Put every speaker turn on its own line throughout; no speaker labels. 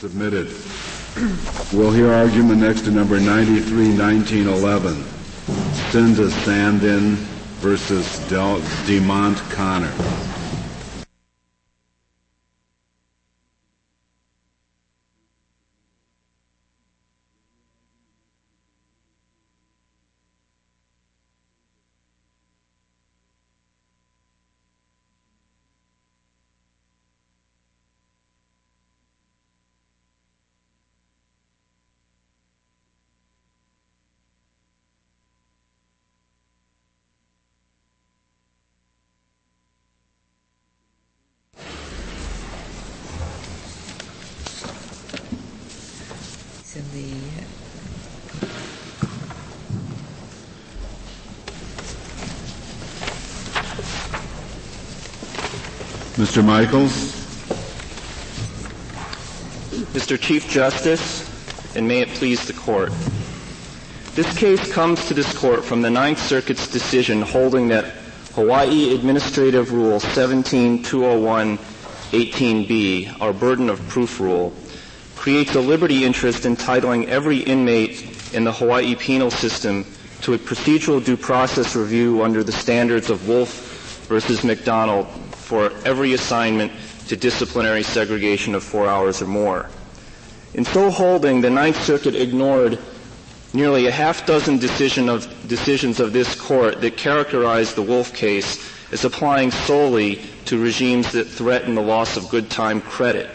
Submitted. We'll hear argument next to number 93, 1911. Cinda Sandin versus Del- Demont Conner.
in the
Mr. Michaels?
Mr. Chief Justice, and may it please the court. This case comes to this court from the Ninth Circuit's decision holding that Hawaii Administrative Rule 17201-18B, our burden of proof rule, creates a liberty interest entitling every inmate in the Hawaii penal system to a procedural due process review under the standards of Wolff versus McDonnell for every assignment to disciplinary segregation of four hours or more. In so holding, the Ninth Circuit ignored nearly a half dozen decision of, decisions of this court that characterized the Wolff case as applying solely to regimes that threaten the loss of good time credit.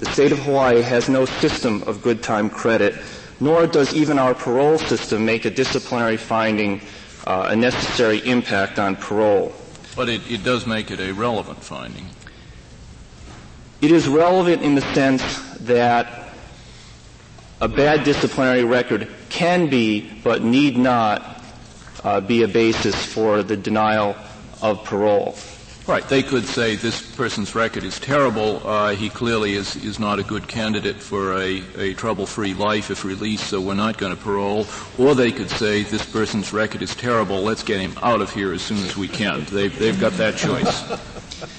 The state of Hawaii has no system of good time credit, nor does even our parole system make a disciplinary finding uh, a necessary impact on parole.
But it, it does make it a relevant finding.
It is relevant in the sense that a bad disciplinary record can be, but need not, uh, be a basis for the denial of parole.
Right. They could say this person's record is terrible. Uh, he clearly is, is not a good candidate for a, a trouble-free life if released, so we're not going to parole. Or they could say this person's record is terrible. Let's get him out of here as soon as we can. They've, they've got that choice.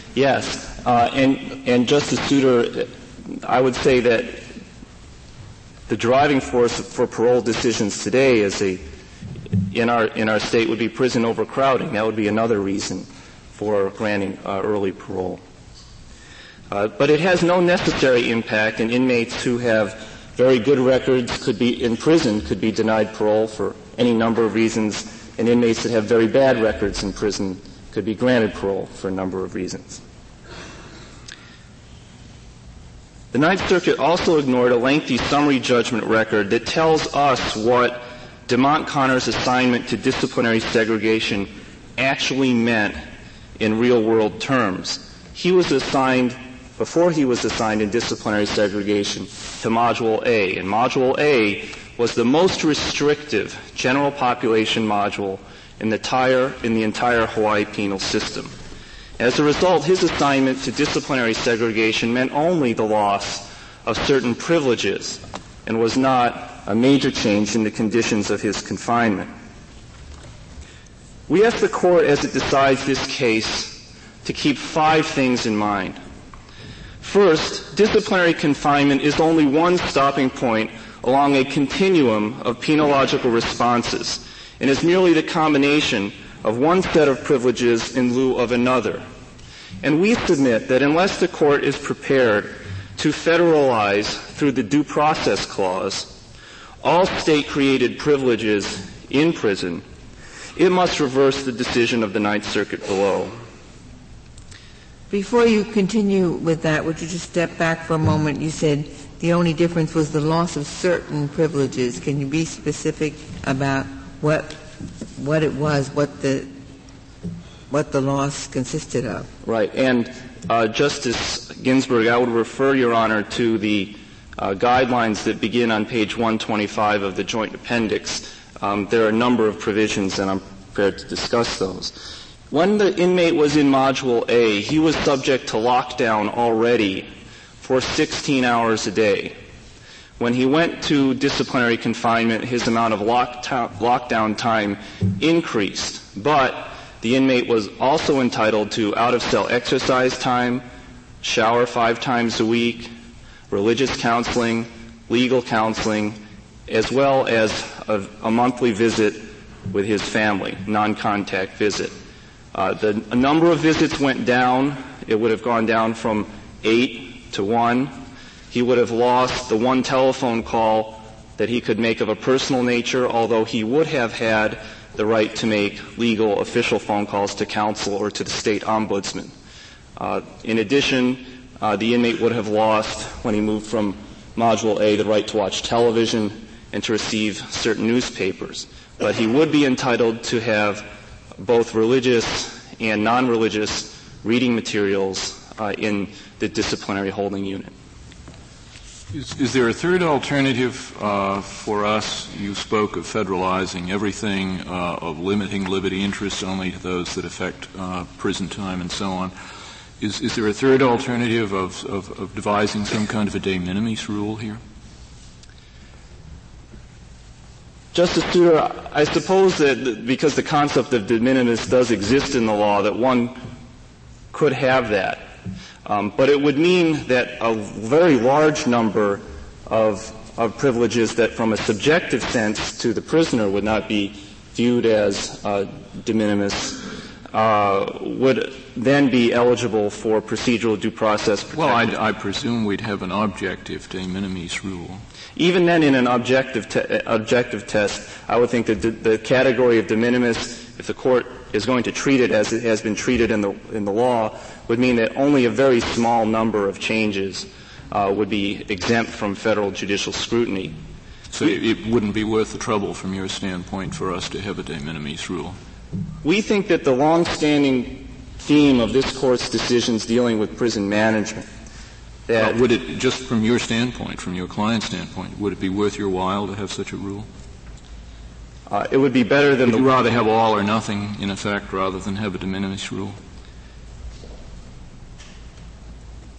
yes. Uh, and, and Justice Souter, I would say that the driving force for parole decisions today is a, in our, in our state would be prison overcrowding. That would be another reason for granting uh, early parole. Uh, but it has no necessary impact, and inmates who have very good records could be in prison could be denied parole for any number of reasons, and inmates that have very bad records in prison could be granted parole for a number of reasons. The Ninth Circuit also ignored a lengthy summary judgment record that tells us what DeMont Conner's assignment to disciplinary segregation actually meant in real world terms. He was assigned, before he was assigned in disciplinary segregation, to Module A. And Module A was the most restrictive general population module in the entire, in the entire Hawaii penal system. As a result, his assignment to disciplinary segregation meant only the loss of certain privileges and was not a major change in the conditions of his confinement. We ask the court as it decides this case to keep five things in mind. First, disciplinary confinement is only one stopping point along a continuum of penological responses and is merely the combination of one set of privileges in lieu of another. And we submit that unless the court is prepared to federalize through the due process clause all state created privileges in prison it must reverse the decision of the Ninth Circuit below.
Before you continue with that, would you just step back for a moment? You said the only difference was the loss of certain privileges. Can you be specific about what what it was, what the what the loss consisted of?
Right, and uh, Justice Ginsburg, I would refer Your Honor to the uh, guidelines that begin on page 125 of the Joint Appendix um, there are a number of provisions, and I'm prepared to discuss those. When the inmate was in Module A, he was subject to lockdown already for 16 hours a day. When he went to disciplinary confinement, his amount of lockdown time increased, but the inmate was also entitled to out of cell exercise time, shower five times a week, religious counseling, legal counseling, as well as a, a monthly visit with his family, non-contact visit. Uh, the number of visits went down. It would have gone down from eight to one. He would have lost the one telephone call that he could make of a personal nature, although he would have had the right to make legal official phone calls to counsel or to the state ombudsman. Uh, in addition, uh, the inmate would have lost, when he moved from Module A, the right to watch television and to receive certain newspapers. But he would be entitled to have both religious and non-religious reading materials uh, in the disciplinary holding unit.
Is, is, there a third alternative uh, for us? You spoke of federalizing everything, uh, of limiting liberty interests only to those that affect uh, prison time and so on. Is, is, there a third alternative of, of, of devising some kind of a de minimis rule here?
Justice Souter, I suppose that because the concept of de minimis does exist in the law, that one could have that. Um, but it would mean that a very large number of, of privileges that from a subjective sense to the prisoner would not be viewed as uh, de minimis uh, would then be eligible for procedural due process protection.
Well, I, I presume we'd have an objective de minimis rule.
Even then, in an objective, te- objective test, I would think that the, the, category of de minimis, if the court is going to treat it as it has been treated in the, in the law, would mean that only a very small number of changes uh, would be exempt from federal judicial scrutiny.
So it, it wouldn't be worth the trouble, from your standpoint, for us to have a de minimis rule.
We think that the long-standing theme of this court's decisions dealing with prison management
that would it, just from your standpoint, from your client's standpoint, would it be worth your while to have such a rule?
Uh, it would be better than.
Would you rather have all or nothing in effect rather than have a de minimis rule?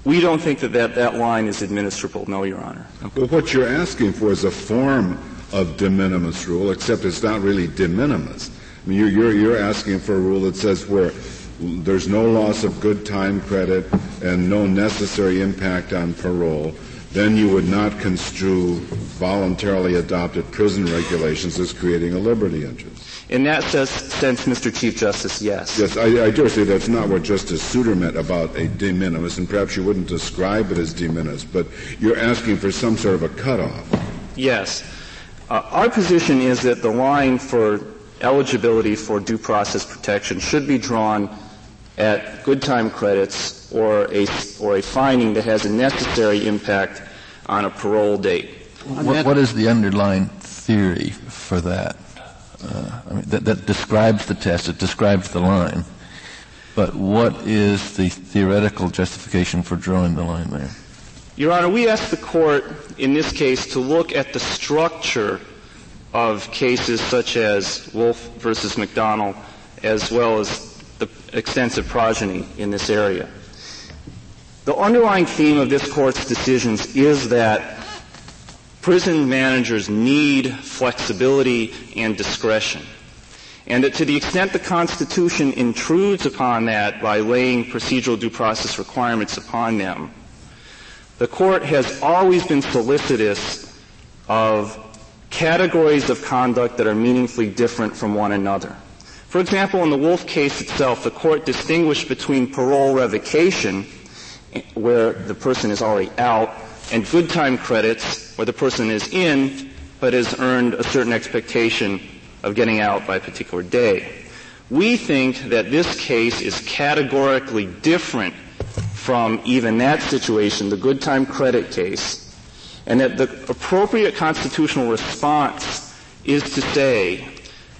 We don't think that that, that line is administrable, no, Your Honor.
Okay. Well, what you're asking for is a form of de minimis rule, except it's not really de minimis. I mean, you're, you're, you're asking for a rule that says where there's no loss of good time credit and no necessary impact on parole, then you would not construe voluntarily adopted prison regulations as creating a liberty interest.
In that sense, Mr. Chief Justice, yes.
Yes, I, I dare say that's not what Justice Souter meant about a de minimis, and perhaps you wouldn't describe it as de minimis, but you're asking for some sort of a cutoff.
Yes. Uh, our position is that the line for eligibility for due process protection should be drawn at good time credits or a, or a finding that has a necessary impact on a parole date.
what, what is the underlying theory for that? Uh, I mean, that, that describes the test, it describes the line. But what is the theoretical justification for drawing the line there?
Your Honor, we asked the court in this case to look at the structure of cases such as Wolff versus McDonnell, as well as the extensive progeny in this area. The underlying theme of this court's decisions is that prison managers need flexibility and discretion. And that to the extent the Constitution intrudes upon that by laying procedural due process requirements upon them, the court has always been solicitous of categories of conduct that are meaningfully different from one another. For example, in the Wolff case itself, the court distinguished between parole revocation, where the person is already out, and good time credits, where the person is in, but has earned a certain expectation of getting out by a particular day. We think that this case is categorically different from even that situation, the good time credit case, and that the appropriate constitutional response is to say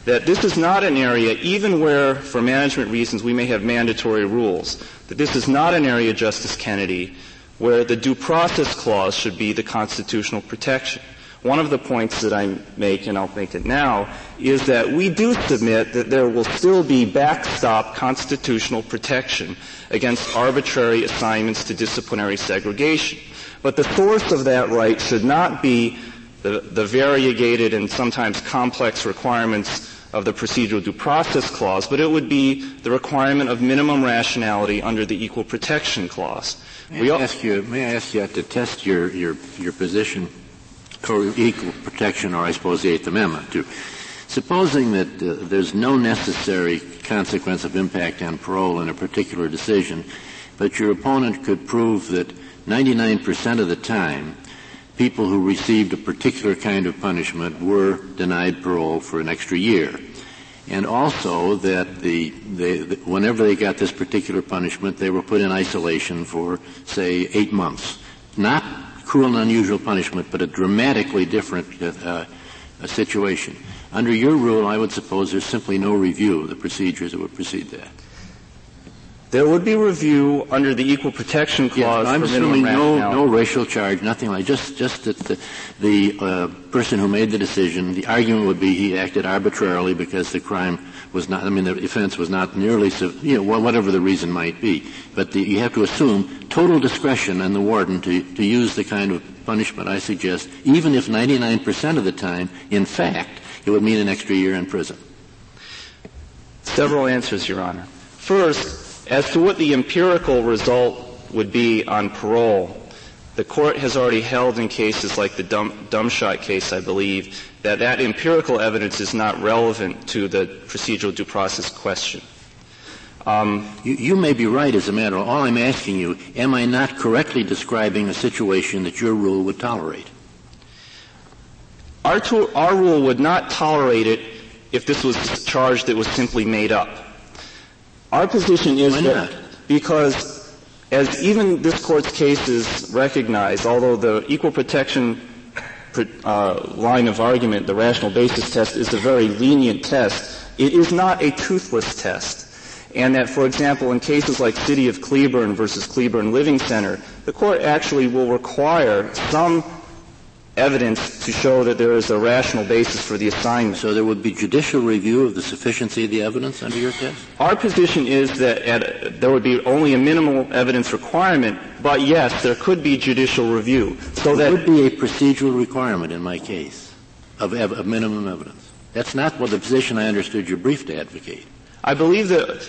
that this is not an area, even where for management reasons we may have mandatory rules, that this is not an area, Justice Kennedy, where the due process clause should be the constitutional protection. One of the points that I make, and I'll make it now, is that we do submit that there will still be backstop constitutional protection against arbitrary assignments to disciplinary segregation. But the source of that right should not be the, the variegated and sometimes complex requirements of the procedural due process clause, but it would be the requirement of minimum rationality under the equal protection clause.
May we I ask you, may I ask you to test your, your, your position for equal protection or I suppose the Eighth Amendment too. Supposing that uh, there's no necessary consequence of impact on parole in a particular decision, but your opponent could prove that 99% of the time people who received a particular kind of punishment were denied parole for an extra year. And also that the, the, whenever they got this particular punishment, they were put in isolation for, say, eight months. Not cruel and unusual punishment, but a dramatically different uh, uh, situation. Under your rule, I would suppose there's simply no review of the procedures that would precede that.
There would be review under the Equal Protection Clause.
Yes, I'm assuming no, no racial charge, nothing like just just that the, the uh, person who made the decision. The argument would be he acted arbitrarily because the crime was not. I mean, the offense was not nearly so. You know, whatever the reason might be. But the, you have to assume total discretion in the warden to to use the kind of punishment I suggest, even if 99% of the time, in fact, it would mean an extra year in prison.
Several answers, Your Honor. First as to what the empirical result would be on parole, the court has already held in cases like the dumb, Dumschat case, I believe, that that empirical evidence is not relevant to the procedural due process question.
Um, you, you, may be right as a matter of all I'm asking you, am I not correctly describing a situation that your rule would tolerate?
Our, to- our rule would not tolerate it if this was charged that was simply made up. Our position is that because as even this court's cases recognize, although the equal protection uh, line of argument, the rational basis test, is a very lenient test, it is not a toothless test. And that, for example, in cases like City of Cleburne versus Cleburne Living Center, the court actually will require some evidence to show that there is a rational basis for the assignment.
So there would be judicial review of the sufficiency of the evidence under your test?
Our position is that at, there would be only a minimal evidence requirement, but yes, there could be judicial review.
So there would be a procedural requirement in my case of, ev- of minimum evidence. That's not what the position I understood your brief to advocate.
I believe that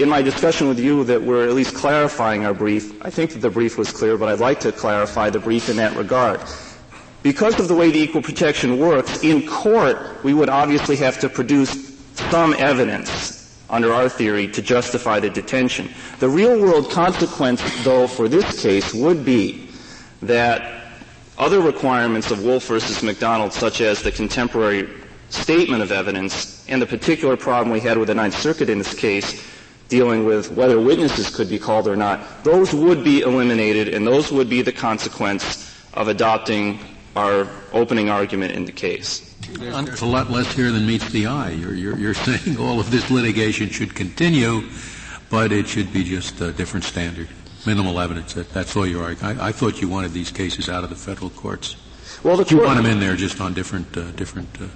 in my discussion with you that we're at least clarifying our brief. I think that the brief was clear, but I'd like to clarify the brief in that regard. Because of the way the equal protection works, in court, we would obviously have to produce some evidence under our theory to justify the detention. The real world consequence, though, for this case would be that other requirements of Wolff versus McDonnell, such as the contemporary statement of evidence and the particular problem we had with the Ninth Circuit in this case, dealing with whether witnesses could be called or not, those would be eliminated and those would be the consequence of adopting our opening argument in the case.
There's a lot less here than meets the eye. You're, you're, you're saying all of this litigation should continue, but it should be just a different standard, minimal evidence. That, that's all you're arguing. I, I, thought you wanted these cases out of the federal courts. Well, the you want them in there just on different, uh, different uh,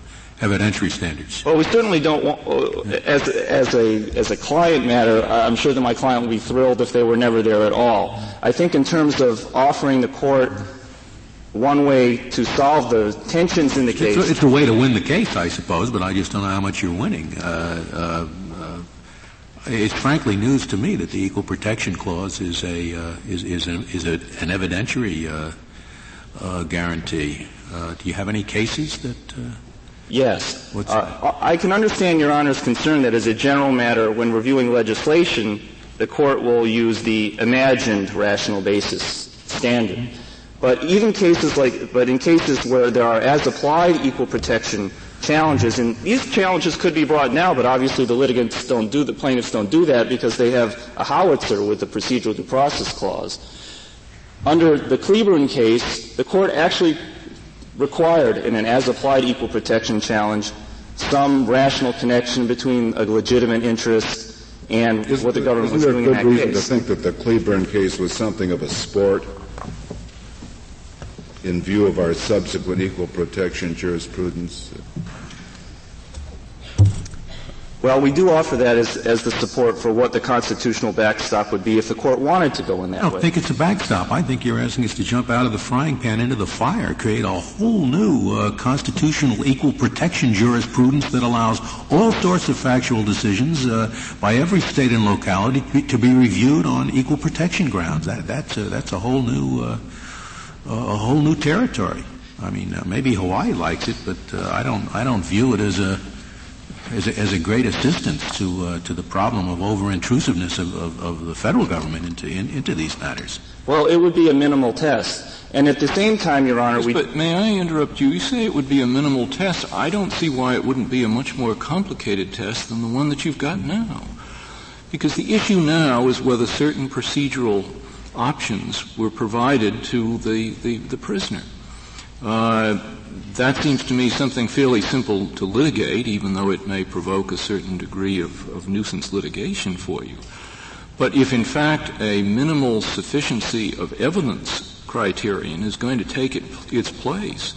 evidentiary standards.
Well, we certainly don't want, uh, as, as, a, as a client matter, I'm sure that my client would be thrilled if they were never there at all. I think in terms of offering the court one way to solve the tensions in the case.
It's a, it's a, way to win the case, I suppose, but I just don't know how much you're winning. Uh, uh, uh, it's frankly news to me that the Equal Protection Clause is a uh, is is, a, is a, an evidentiary uh, uh, guarantee. do you have any cases that?
yes, I can understand Your Honor's concern that, as a general matter, when reviewing legislation, the court will use the imagined rational basis standard. But even cases like, but in cases where there are as applied equal protection challenges, and these challenges could be brought now, but obviously the litigants don't do, the plaintiffs don't do that because they have a howitzer with the procedural due process clause. Under the Cleburne case, the court actually required in an as applied equal protection challenge some rational connection between a legitimate interest and
is
what the government was
doing
in that case.
Isn't there good reason to think that the Cleburne case was something of a sport in view of our subsequent equal protection jurisprudence?
Well, we do offer that as, as the support for what the constitutional backstop would be if the court wanted to go in that way.
I don't
way.
think it's a backstop. I think you're asking us to jump out of the frying pan into the fire, create a whole new uh, constitutional equal protection jurisprudence that allows all sorts of factual decisions uh, by every state and locality to be, reviewed on equal protection grounds. That, that's a, that's a whole new uh, a whole new territory. I mean, uh, maybe Hawaii likes it, but uh, I don't I don't view it as a as a, as a great assistance to uh, to the problem of over intrusiveness of, of, of, the federal government into in, into these matters.
Well, it would be a minimal test, and at the same time, Your Honor,
yes,
we.
But may I interrupt you? You say it would be a minimal test. I don't see why it wouldn't be a much more complicated test than the one that you've got now, because the issue now is whether certain procedural options were provided to the the, the prisoner. Uh, that seems to me something fairly simple to litigate, even though it may provoke a certain degree of, of, nuisance litigation for you. But if in fact a minimal sufficiency of evidence criterion is going to take it, its place,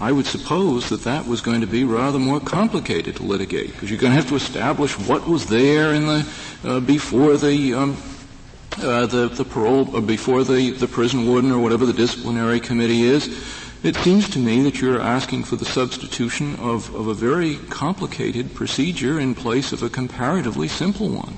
I would suppose that that was going to be rather more complicated to litigate because you're going to have to establish what was there in the uh, before the um, uh, the, the parole or before the, the prison warden or whatever the disciplinary committee is it seems to me that you're asking for the substitution of, of a very complicated procedure in place of a comparatively simple one.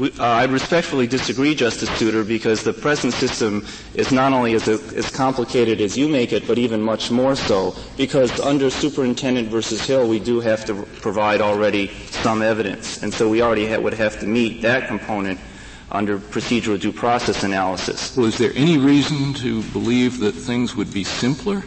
We, uh, I respectfully disagree, Justice Souter, because the present system is not only as, as, complicated as you make it, but even much more so. Because under Superintendent versus Hill, we do have to provide already some evidence, and so we already ha- would have to meet that component under procedural due process analysis.
Well, is there any reason to believe that things would be simpler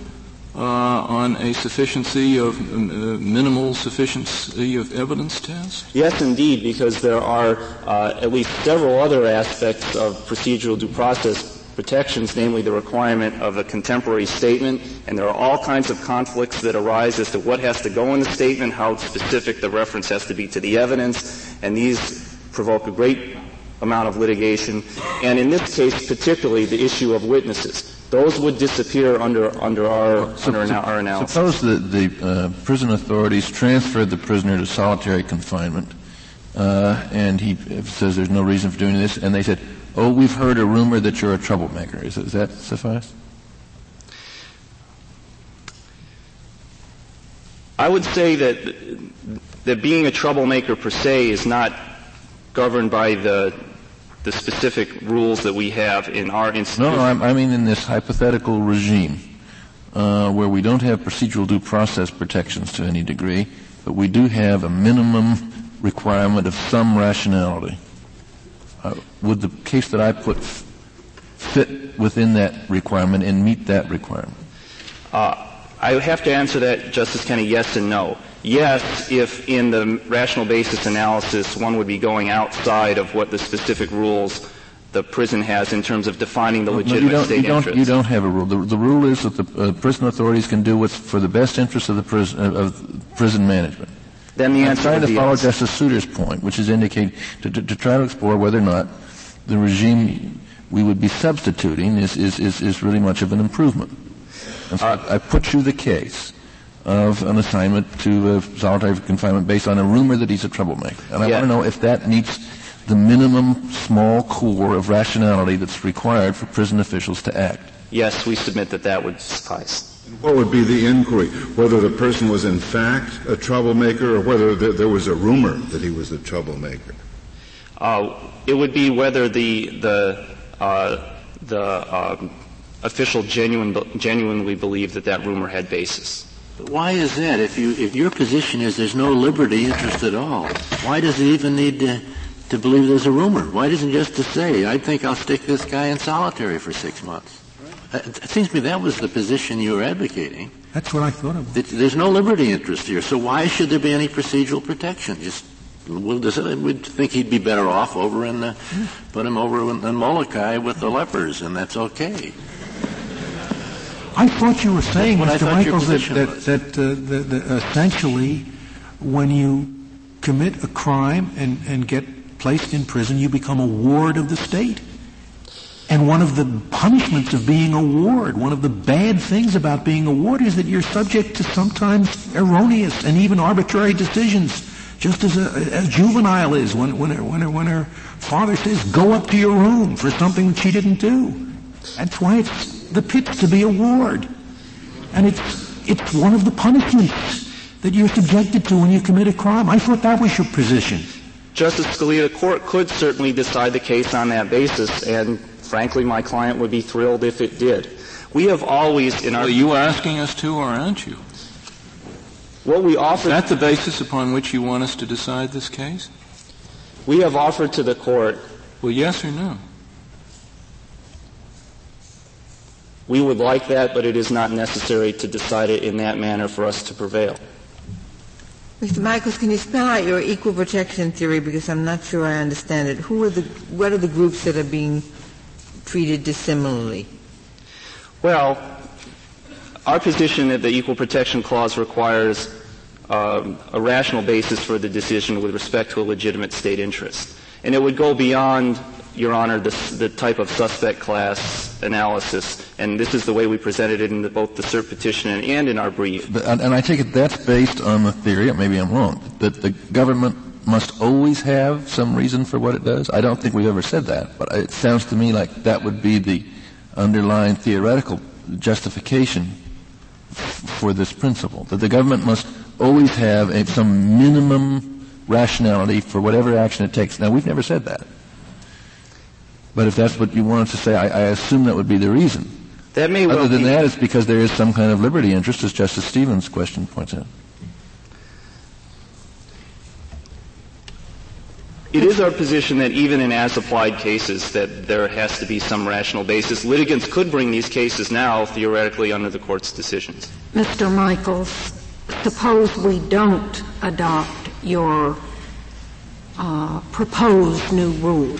uh, on a sufficiency of uh, minimal sufficiency of evidence test?
Yes, indeed, because there are uh, at least several other aspects of procedural due process protections, namely the requirement of a contemporary statement, and there are all kinds of conflicts that arise as to what has to go in the statement, how specific the reference has to be to the evidence, and these provoke a great amount of litigation, and in this case particularly the issue of witnesses. Those would disappear under under our
so,
under our analysis.
Suppose that the uh, prison authorities transferred the prisoner to solitary confinement, uh, and he says there's no reason for doing this, and they said, "Oh, we've heard a rumor that you're a troublemaker." Is, does that suffice?
I would say that that being a troublemaker per se is not governed by the the specific rules that we have in our institution.
No, no I mean in this hypothetical regime uh, where we don't have procedural due process protections to any degree, but we do have a minimum requirement of some rationality. Uh, would the case that I put f- fit within that requirement and meet that requirement?
Uh, I would have to answer that, Justice Kennedy, yes and no yes, if in the rational basis analysis one would be going outside of what the specific rules the prison has in terms of defining the legitimate
no,
state
you don't,
interest.
You don't have a rule. The, the rule is that the uh, prison authorities can do what's for the best interest of the prison, of prison management.
Then the answer
I'm trying to follow
yes.
Justice Souter's point, which is indicate to, to, to, try to explore whether or not the regime we would be substituting is, is, is, is really much of an improvement. So uh, I put you the case of an assignment to solitary confinement based on a rumor that he's a troublemaker. And I
yeah.
want to know if that meets the minimum small core of rationality that's required for prison officials to act.
Yes, we submit that that would suffice.
What would be the inquiry? Whether the person was in fact a troublemaker or whether there was a rumor that he was a troublemaker?
Uh, it would be whether the, the, uh, the um, official genuine, genuinely believed that that rumor had basis.
But why is that? If you if your position is there's no liberty interest at all, why does it even need to to believe there's a rumor? Why doesn't just to say, I think I'll stick this guy in solitary for six months? Uh, it seems to me that was the position you were advocating.
That's what I thought of.
There's no liberty interest here, so why should there be any procedural protection? Just we'll decide, we'd think he'd be better off over in the, put him over in, in Molokai with the lepers, and that's okay.
I thought you were saying, Mr. Michaels, that, that, that, uh, that, that essentially when you commit a crime and, and get placed in prison, you become a ward of the state. And one of the punishments of being a ward, one of the bad things about being a ward is that you're subject to sometimes erroneous and even arbitrary decisions just as a, a juvenile is when, when, her, when, her, when her father says, go up to your room for something that she didn't do. That's why it's the pit's to be a ward. And it's, it's one of the punishments that you're subjected to when you commit a crime. I thought that was your position.
Justice Scalia, the court could certainly decide the case on that basis, and frankly, my client would be thrilled if it did. We have always, in our...
Are you asking us to, or aren't you?
What we offer...
Is that the basis upon which you want us to decide this case?
We have offered to the court...
Well, yes or no?
We would like that, but it is not necessary to decide it in that manner for us to prevail.
Mr. Michaels, can you spell out your equal protection theory because I'm not sure I understand it. Who are the what are the groups that are being treated dissimilarly?
Well, our position that the equal protection clause requires um, a rational basis for the decision with respect to a legitimate state interest. And it would go beyond your Honor, this, the type of suspect class analysis, and this is the way we presented it in the, both the cert petition and, and in our brief.
But, and I take it that's based on the theory, maybe I'm wrong, that the government must always have some reason for what it does. I don't think we've ever said that, but it sounds to me like that would be the underlying theoretical justification for this principle, that the government must always have a, some minimum rationality for whatever action it takes. Now, we've never said that. But if that's what you wanted to say, I, I assume that would be the reason.
That may
Other
well
than
be.
that, it's because there is some kind of liberty interest, as Justice Stevens' question points out.
It is our position that even in as-applied cases that there has to be some rational basis. Litigants could bring these cases now theoretically under the court's decisions.
Mr. Michaels, suppose we don't adopt your uh, proposed new rule.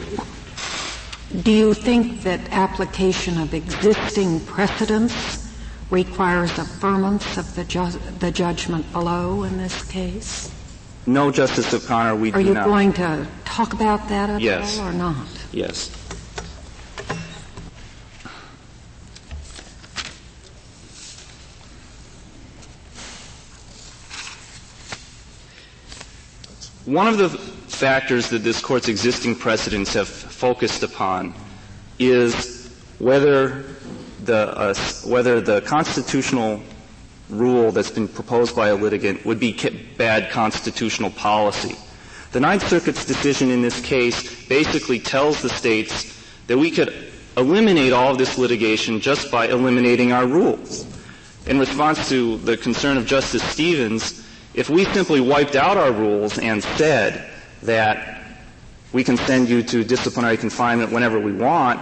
Do you think that application of existing precedents requires affirmance of the, ju- the judgment below in this case?
No, Justice O'Connor, we
Are
do
you
not.
going to talk about that at
Yes.
all or not?
Yes. One of the factors that this court's existing precedents have focused upon is whether the uh, whether the constitutional rule that's been proposed by a litigant would be bad constitutional policy. The Ninth Circuit's decision in this case basically tells the states that we could eliminate all of this litigation just by eliminating our rules. In response to the concern of Justice Stevens, if we simply wiped out our rules and said that we can send you to disciplinary confinement whenever we want,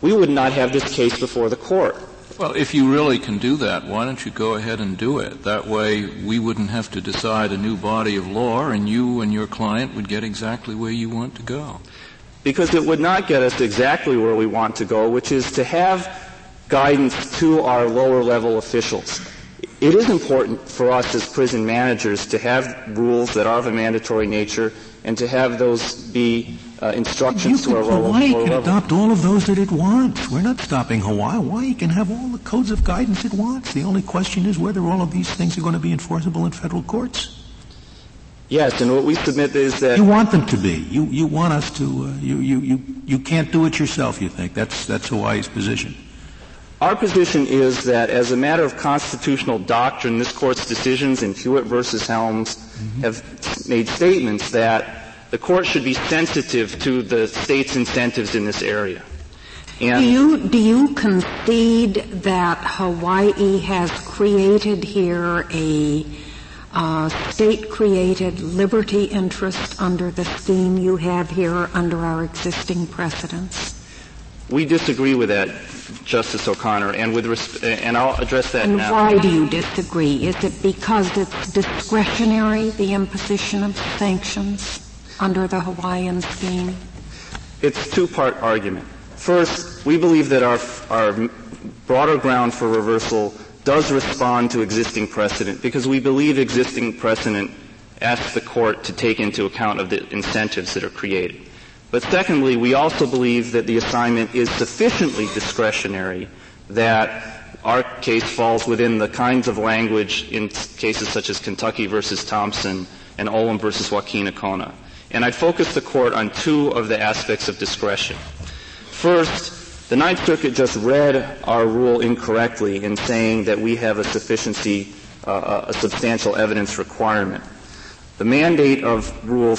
we would not have this case before the court.
Well, if you really can do that, why don't you go ahead and do it? That way we wouldn't have to decide a new body of law and you and your client would get exactly where you want to go.
Because it would not get us exactly where we want to go, which is to have guidance to our lower level officials. It is important for us as prison managers to have rules that are of a mandatory nature and to have those be uh, instructions
you
to our lower,
Hawaii can
level.
adopt all of those that it wants. We're not stopping Hawaii. Hawaii can have all the codes of guidance it wants. The only question is whether all of these things are going to be enforceable in federal courts.
Yes, and what we submit is that
You want them to be. You, you want us to, uh, you, you, you, you can't do it yourself, you think. That's, that's Hawaii's position.
Our position is that as a matter of constitutional doctrine, this court's decisions in Hewitt versus Helms
Mm-hmm.
have made statements that the court should be sensitive to the state's incentives in this area. And
Do you, do you concede that Hawaii has created here a uh, state-created liberty interest under the scheme you have here under our existing precedents?
We disagree with that, Justice O'Connor, and with res- and I'll address that
And
now.
why do you disagree? Is it because it's discretionary, the imposition of sanctions under the Hawaiian scheme?
It's two-part argument. First, we believe that our, our broader ground for reversal does respond to existing precedent because we believe existing precedent asks the court to take into account of the incentives that are created. But secondly, we also believe that the assignment is sufficiently discretionary that our case falls within the kinds of language in cases such as Kentucky versus Thompson and Olim versus Wakinekona. And I'd focus the court on two of the aspects of discretion. First, the Ninth Circuit just read our rule incorrectly in saying that we have a sufficiency, uh, a substantial evidence requirement. The mandate of Rule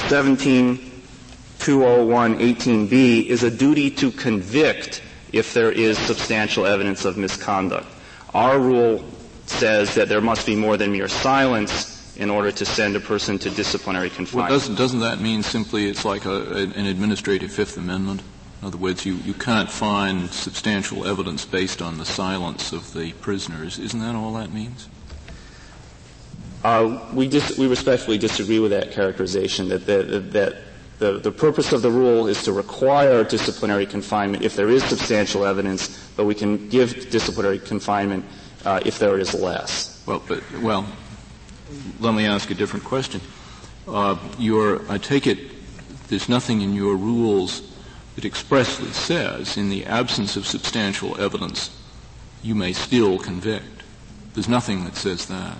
1720118B is a duty to convict if there is substantial evidence of misconduct. Our rule says that there must be more than mere silence in order to send a person to disciplinary confinement.
Well, doesn't, doesn't that mean simply it's like a, an administrative Fifth Amendment? In other words, you, you can't find substantial evidence based on the silence of the prisoners. Isn't that all that means?
Uh, we, dis- we respectfully disagree with that characterization that, the, that the, the purpose of the rule is to require disciplinary confinement if there is substantial evidence, but we can give disciplinary confinement uh, if there is less.
Well, but, well, let me ask a different question. Uh, your, I take it there's nothing in your rules that expressly says, in the absence of substantial evidence, you may still convict. There's nothing that says that.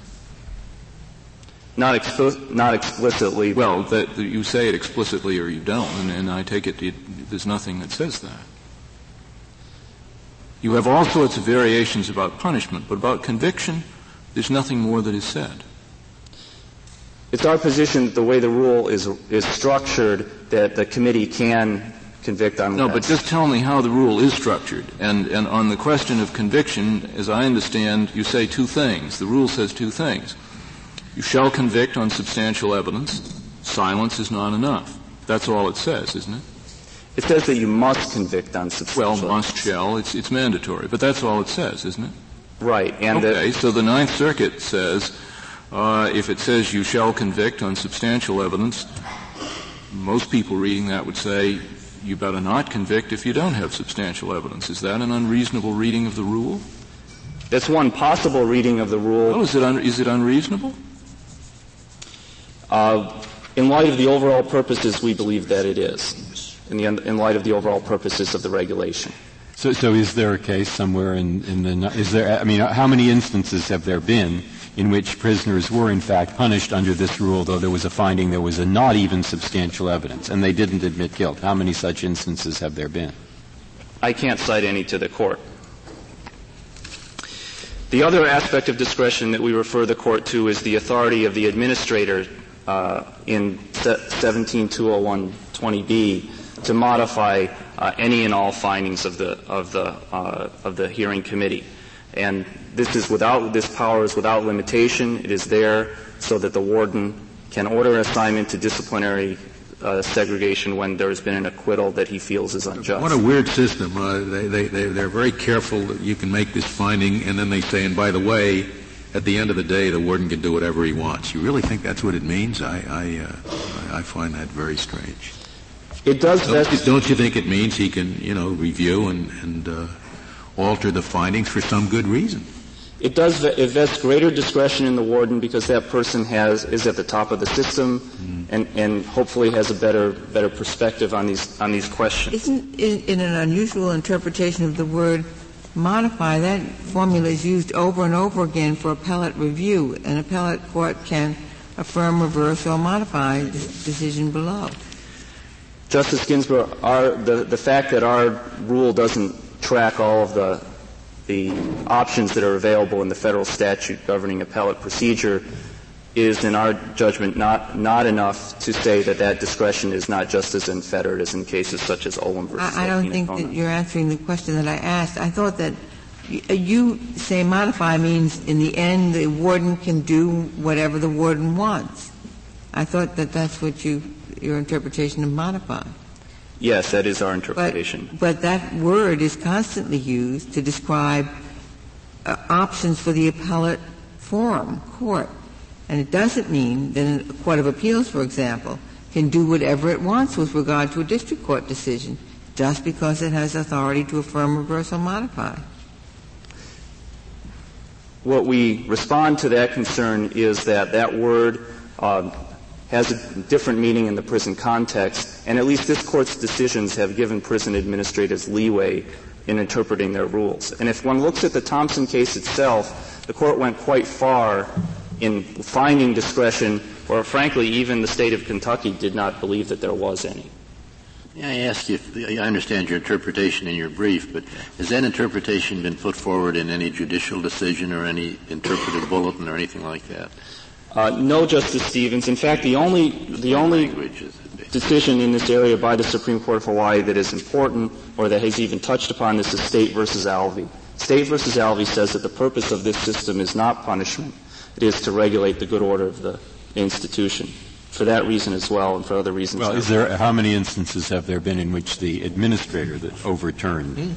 Not, not explicitly.
Well, that, that, you say it explicitly or you don't, and, and I take it, it there's nothing that says that. You have all sorts of variations about punishment, but about conviction, there's nothing more that is said.
It's our position that the way the rule is, is structured that the committee can convict on
No, but just tell me how the rule is structured. And, and on the question of conviction, as I understand, you say two things. The rule says two things. You shall convict on substantial evidence. Silence is not enough. That's all it says, isn't it?
It says that you must convict on substantial.
Well, must, shall. It's, it's mandatory. But that's all it says, isn't it?
Right. And
okay. so the Ninth Circuit says uh, if it says you shall convict on substantial evidence, most people reading that would say you better not convict if you don't have substantial evidence. Is that an unreasonable reading of the rule?
That's one possible reading of the rule.
Oh, is it, un- is it unreasonable?
Uh, in light of the overall purposes, we believe that it is. In, the, in light of the overall purposes of the regulation.
So, so is there a case somewhere in, in the, is there, I mean, how many instances have there been in which prisoners were in fact punished under this rule, though there was a finding there was a not even substantial evidence, and they didn't admit guilt. How many such instances have there been?
I can't cite any to the court. The other aspect of discretion that we refer the court to is the authority of the administrator uh, in 1720120B to modify uh, any and all findings of the of the uh, of the hearing committee. And this is without, this power is without limitation. It is there so that the warden can order an assignment to disciplinary uh, segregation when there has been an acquittal that he feels is unjust.
What a weird system. Uh, they, they, they, they're very careful that you can make this finding, and then they say, and by the way, at the end of the day, the warden can do whatever he wants. You really think that's what it means? I, I, uh, I find that very strange.
It does.
Don't, you, don't you think it means he can, you know, review and, and uh, alter the findings for some good reason.
It does it vests greater discretion in the warden because that person has is at the top of the system mm. and, and hopefully has a better better perspective on these on these questions.
Isn't in an unusual interpretation of the word modify that formula is used over and over again for appellate review. An appellate court can affirm, reverse, or modify the decision below.
Justice Ginsburg, our, the, the fact that our rule doesn't track all of the, the options that are available in the federal statute governing appellate procedure is, in our judgment, not, not enough to say that that discretion is not just as unfettered as in cases such as Olim versus
I, I don't think that you're answering the question that I asked. I thought that you say modify means in the end the warden can do whatever the warden wants. I thought that that's what you, your interpretation of modify.
Yes, that is our interpretation.
But, but that word is constantly used to describe uh, options for the appellate forum, court. And it doesn't mean that a court of appeals, for example, can do whatever it wants with regard to a district court decision just because it has authority to affirm, reverse, or modify.
What we respond to that concern is that that word uh, has a different meaning in the prison context, and at least this court's decisions have given prison administrators leeway in interpreting their rules. And if one looks at the Thompson case itself, the court went quite far in finding discretion or frankly, even the state of Kentucky did not believe that there was any.
May I ask you, if, I understand your interpretation in your brief, but has that interpretation been put forward in any judicial decision or any interpretive bulletin or anything like that?
Uh, no, Justice Stevens. In fact, the only the only decision in this area by the Supreme Court of Hawaii that is important or that has even touched upon this is State versus Alvey. State versus Alvey says that the purpose of this system is not punishment; it is to regulate the good order of the institution for that reason as well and for other reasons.
Well, is there, how many instances have there been in which the administrator that overturned? Mm.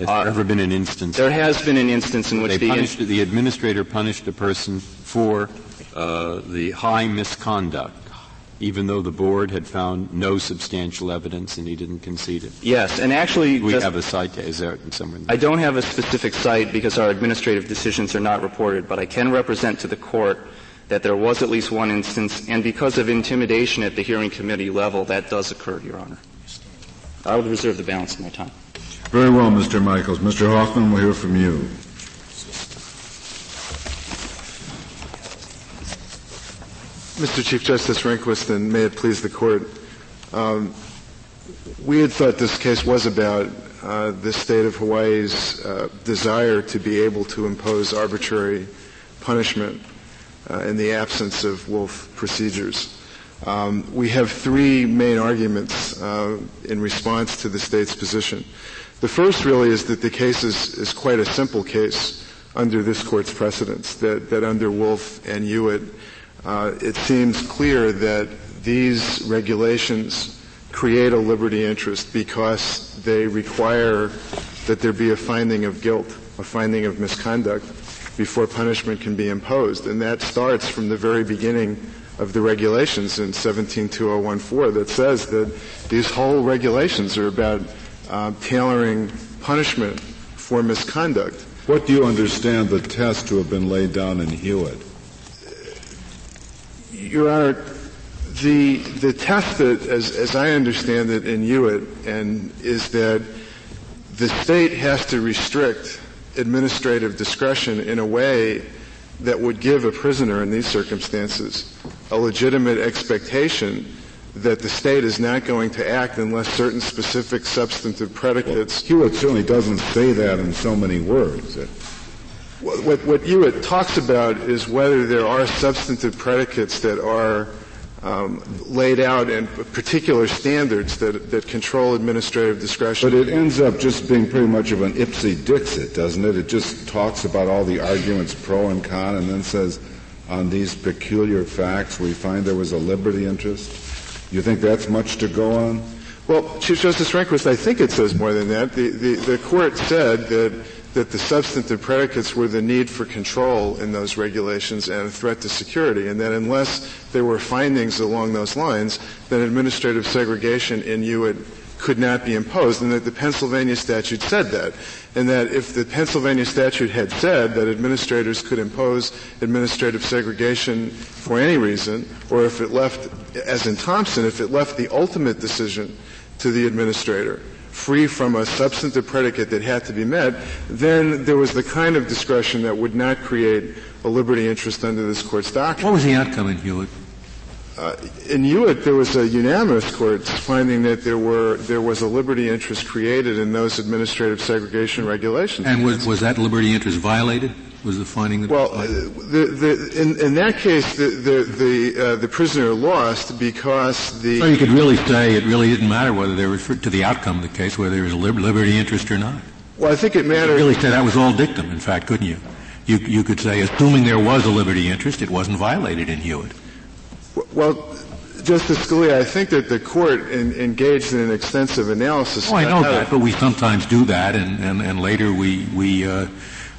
Has uh, there ever been an instance?
There has been an instance in which
the, punished, in- the administrator punished a person for uh, the high misconduct, even though the board had found no substantial evidence and he didn't concede it.
Yes, and actually,
we have a cite. Is there somewhere?
I don't have a specific cite because our administrative decisions are not reported, but I can represent to the court that there was at least one instance, and because of intimidation at the hearing committee level, that does occur, Your Honor. I would reserve the balance of my time.
Very well, Mr. Michaels. Mr. Hoffman, we'll hear from you.
Mr. Chief Justice Rehnquist, and may it please the court, um, we had thought this case was about uh, the state of Hawaii's uh, desire to be able to impose arbitrary punishment uh, in the absence of Wolff procedures. Um, we have three main arguments uh, in response to the state's position. The first really is that the case is, is quite a simple case under this court's precedents, that, that under Wolff and Hewitt, uh, it seems clear that these regulations create a liberty interest because they require that there be a finding of guilt, a finding of misconduct, before punishment can be imposed. And that starts from the very beginning of the regulations in 172014 that says that these whole regulations are about uh, tailoring punishment for misconduct.
What do you understand the test to have been laid down in Hewitt?
Your Honor, the the test that, as, as I understand it in Hewitt, and is that the state has to restrict administrative discretion in a way that would give a prisoner in these circumstances a legitimate expectation that the state is not going to act unless certain specific substantive predicates.
Well, Hewitt certainly doesn't say that in so many words.
What, what, what Hewitt talks about is whether there are substantive predicates that are um, laid out in particular standards that, that control administrative discretion.
But it ends up just being pretty much of an ipse dixit, doesn't it? It just talks about all the arguments pro and con and then says, on these peculiar facts, we find there was a liberty interest. You think that's much to go on?
Well, Chief Justice Rehnquist, I think it says more than that. The, the, the court said that that the substantive predicates were the need for control in those regulations and a threat to security, and that unless there were findings along those lines, then administrative segregation in Hewitt could not be imposed, and that the Pennsylvania statute said that. And that if the Pennsylvania statute had said that administrators could impose administrative segregation for any reason, or if it left, as in Thompson, if it left the ultimate decision to the administrator, free from a substantive predicate that had to be met, then there was the kind of discretion that would not create a liberty interest under this court's doctrine.
What was the outcome in Hewitt?
Uh, in Hewitt, there was a unanimous court finding that there were there was a liberty interest created in those administrative segregation regulations.
And was, was that liberty interest violated? Was the finding that?
Well, the, the, in, in, that case, the the the, uh, the, prisoner lost because the.
So you could really say it really didn't matter whether there was to the outcome of the case whether there was a liberty interest or not.
Well, I think it mattered.
You really say that was all dictum. In fact, couldn't you? You you could say, assuming there was a liberty interest, it wasn't violated in Hewitt.
Well. Justice Scalia, I think that the court in, engaged in an extensive analysis.
Oh, I know that, but we sometimes do that, and, and, and later we, we uh,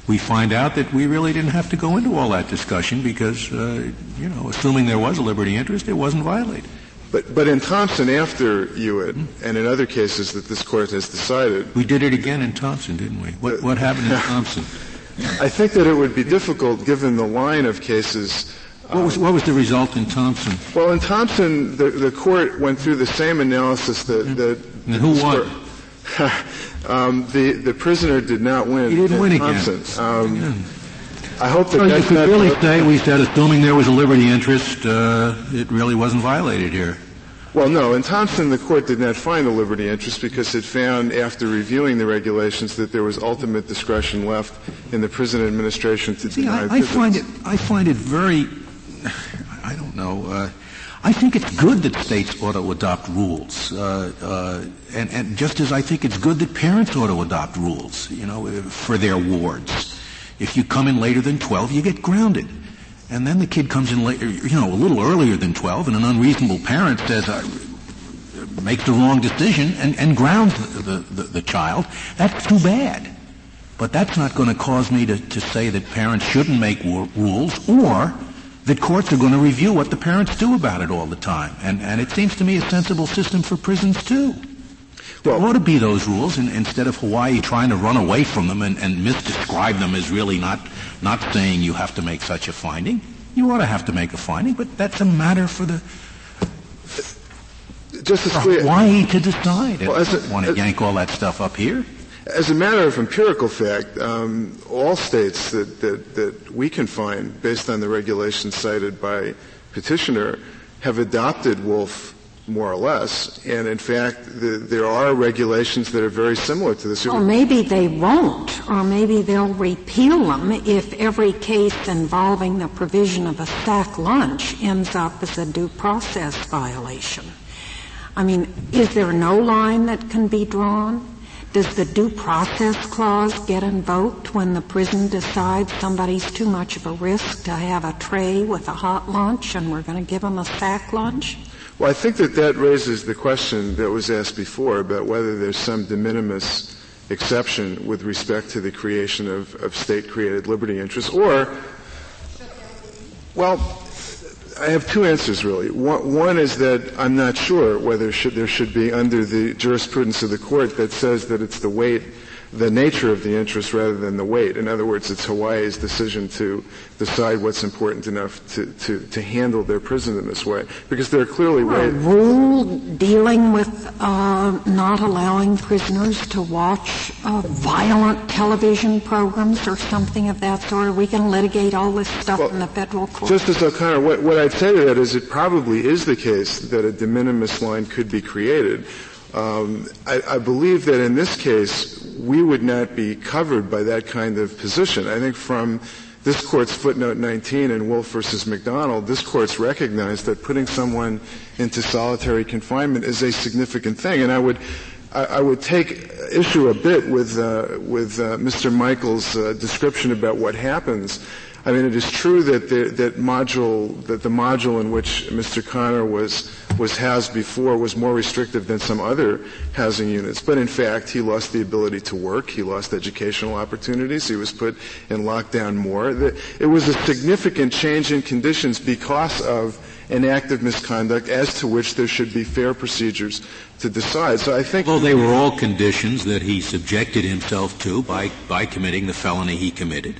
we find out that we really didn't have to go into all that discussion because, uh, you know, assuming there was a liberty interest, it wasn't violated.
But, but in Thompson, after Hewitt, hmm. and in other cases that this court has decided,
we did it again in Thompson, didn't we? What, what happened in Thompson?
I think that it would be difficult, given the line of cases.
Uh, what was, what was the result in Thompson?
Well, in Thompson, the, the court went through the same analysis that. Hmm. that
and who won?
Um, the the prisoner did not win.
He didn't win again. Um,
I hope that
So you could really say we said, assuming there was a liberty interest, uh, it really wasn't violated here.
Well, no. In Thompson, the court did not find a liberty interest because it found, after reviewing the regulations, that there was ultimate discretion left in the prison administration to
See,
deny
I, I find it, I find it very, I don't know, uh, I think it's good that states ought to adopt rules, uh, uh, and, and just as I think it's good that parents ought to adopt rules, you know, for their wards. If you come in later than 12, you get grounded. And then the kid comes in later, you know, a little earlier than 12, and an unreasonable parent says, uh, makes the wrong decision and, and grounds the, the, the child. That's too bad. But that's not going to cause me to, to say that parents shouldn't make rules or that courts are going to review what the parents do about it all the time. And, and it seems to me a sensible system for prisons too. There ought to be those rules and, instead of Hawaii trying to run away from them and, and misdescribe them as really not, not saying you have to make such a finding. You ought to have to make a finding, but that's a matter for the
Justice
for
Scalia,
Hawaii to decide.
Well,
I don't want to yank all that stuff up here.
As a matter of empirical fact, um, all states that, that, that we can find, based on the regulations cited by petitioner, have adopted Wolff more or less. And in fact, the, there are regulations that are very similar to this.
Well, maybe they won't, or maybe they'll repeal them if every case involving the provision of a stack lunch ends up as a due process violation. I mean, is there no line that can be drawn? Does the due process clause get invoked when the prison decides somebody's too much of a risk to have a tray with a hot lunch and we're going to give them a sack lunch?
Well, I think that that raises the question that was asked before about whether there's some de minimis exception with respect to the creation of, of state-created liberty interests, or, well, I have two answers really. One, is that I'm not sure whether should, there should be under the jurisprudence of the court that says that it's the weight, the nature of the interest rather than the weight. In other words, it's Hawaii's decision to decide what's important enough to, to, to handle their prison in this way. Because there are clearly
A
ways.
rule dealing with uh, not allowing prisoners to watch uh, violent television programs or something of that sort? We can litigate all this stuff in the federal court.
Justice O'Connor, what, what I'd say to that is it probably is the case that a de minimis line could be created. Um, I, I believe that in this case, we would not be covered by that kind of position. I think from this court's footnote 19 in Wolff versus McDonnell, this court's recognized that putting someone into solitary confinement is a significant thing. And I would, I, I would take issue a bit with, uh, with uh, Mr. Michael's uh, description about what happens. I mean, it is true that the, that module, that the module in which Mr. Conner was, was housed before was more restrictive than some other housing units. But in fact, he lost the ability to work. He lost educational opportunities. He was put in lockdown more. It was a significant change in conditions because of an act of misconduct as to which there should be fair procedures to decide. So I think
Well, they were all conditions that he subjected himself to by, by committing the felony he committed.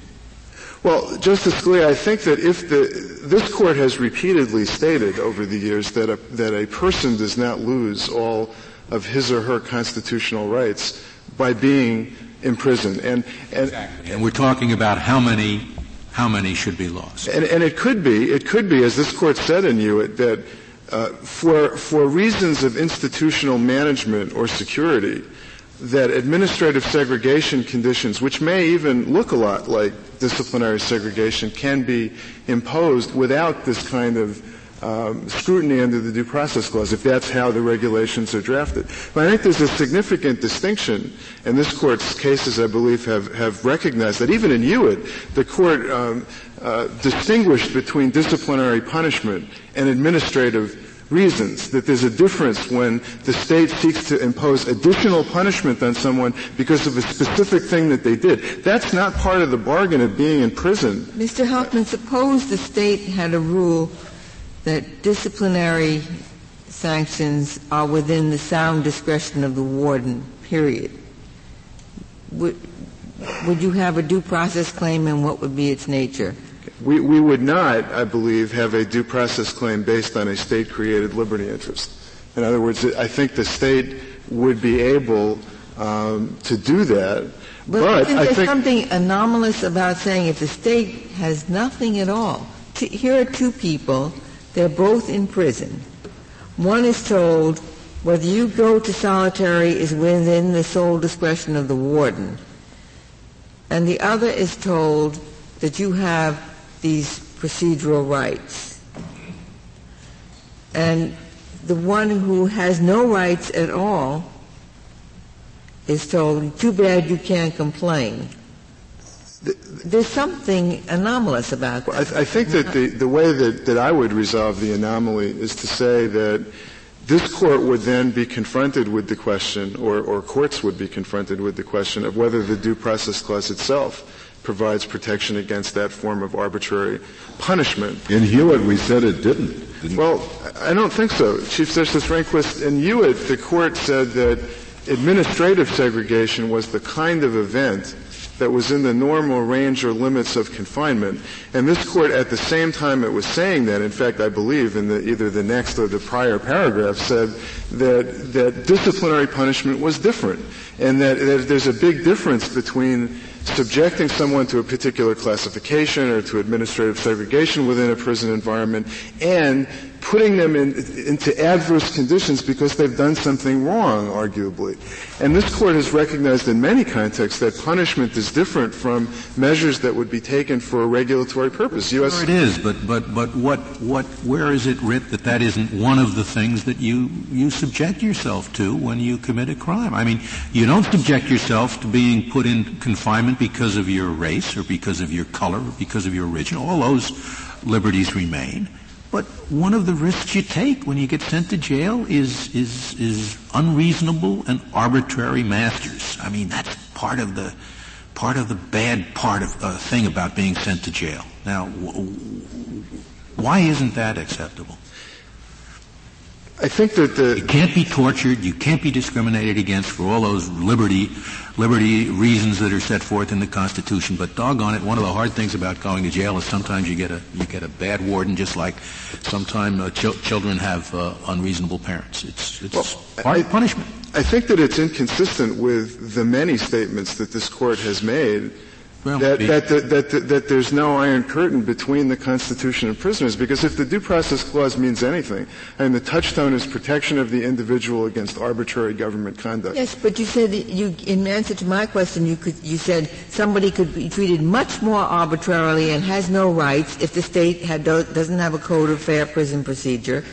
Well, Justice Scalia, I think that if the this court has repeatedly stated over the years that a, that a person does not lose all of his or her constitutional rights by being imprisoned, and and
And we're talking about how many, how many should be lost.
and, and it could be it could be as this court said in Hewitt that uh, for for reasons of institutional management or security that administrative segregation conditions, which may even look a lot like disciplinary segregation, can be imposed without this kind of um, scrutiny under the due process clause, if that's how the regulations are drafted. But I think there's a significant distinction, and this court's cases, I believe, have, have recognized that even in Hewitt, the court um, uh, distinguished between disciplinary punishment and administrative reasons, that there's a difference when the state seeks to impose additional punishment on someone because of a specific thing that they did. That's not part of the bargain of being in prison.
Mr. Hoffman, suppose the state had a rule that disciplinary sanctions are within the sound discretion of the warden, period. Would, would you have a due process claim and what would be its nature?
We, we would not, I believe, have a due process claim based on a state-created liberty interest. In other words, I think the state would be able um, to do that.
Well,
but
isn't
I
there something anomalous about saying if the state has nothing at all? T- here are two people, they're both in prison. One is told whether you go to solitary is within the sole discretion of the warden. And the other is told that you have these procedural rights. And the one who has no rights at all is told, too bad you can't complain. There's something anomalous about that.
I, I think that the, the way that, that I would resolve the anomaly is to say that this court would then be confronted with the question, or, or courts would be confronted with the question of whether the due process clause itself provides protection against that form of arbitrary punishment.
In Hewitt, we said it didn't. didn't
Well, I don't think so. Chief Justice Rehnquist, in Hewitt, the court said that administrative segregation was the kind of event that was in the normal range or limits of confinement. And this court, at the same time it was saying that, in fact, I believe in the, either the next or the prior paragraph, said that, that disciplinary punishment was different. And that, that there's a big difference between subjecting someone to a particular classification or to administrative segregation within a prison environment and putting them in, into adverse conditions because they've done something wrong, arguably. And this court has recognized in many contexts that punishment is different from measures that would be taken for a regulatory purpose. U.S.
It is, but but but what what where is it writ that that isn't one of the things that you you subject yourself to when you commit a crime? I mean, you don't subject yourself to being put in confinement because of your race or because of your color or because of your origin. All those liberties remain. But one of the risks you take when you get sent to jail is, is, is unreasonable and arbitrary masters. I mean, that's part of the, part of the bad part of, uh, thing about being sent to jail. Now, w- why isn't that acceptable?
I think that the
You can't be tortured. You can't be discriminated against for all those liberty, liberty reasons that are set forth in the Constitution. But doggone it, one of the hard things about going to jail is sometimes you get a you get a bad warden, just like sometimes uh, ch- children have uh, unreasonable parents. It's it's
Well,
part
I-
of punishment.
I think that it's inconsistent with the many statements that this court has made
Well,
that, that, that, that, that there's no iron curtain between the Constitution and prisoners. Because if the Due Process Clause means anything, and the touchstone is protection of the individual against arbitrary government conduct.
Yes, but you said you, in answer to my question, you could, you said somebody could be treated much more arbitrarily and has no rights if the state had, doesn't have a code of fair prison procedure.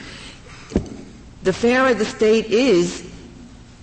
The fairer the state is,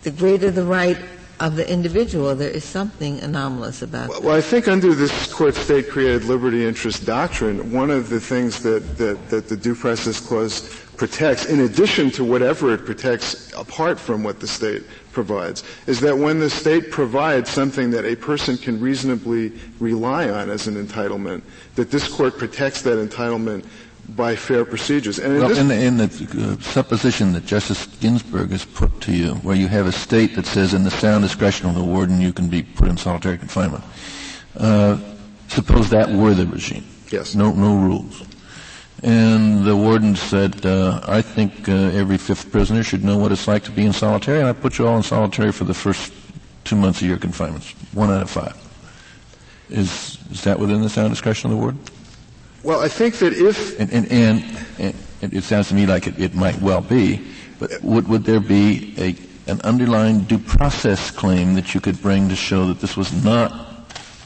the greater the right of the individual. There is something anomalous about that.
Well, I think under this court state created liberty interest doctrine, one of the things that, that, that the Due Process Clause protects, in addition to whatever it protects apart from what the state provides, is that when the state provides something that a person can reasonably rely on as an entitlement, that this court protects that entitlement by fair procedures. And in
Well, in the, in the uh, supposition that Justice Ginsburg has put to you, where you have a state that says in the sound discretion of the warden you can be put in solitary confinement, uh, suppose that were the regime.
Yes.
No, no rules. And the warden said, uh, I think uh, every fifth prisoner should know what it's like to be in solitary, and I put you all in solitary for the first two months of your confinements, one out of five. Is, is that within the sound discretion of the warden?
Well, I think that if
And, and, and, and it sounds to me like it, it might well be, but would, would there be a, an underlying due process claim that you could bring to show that this was not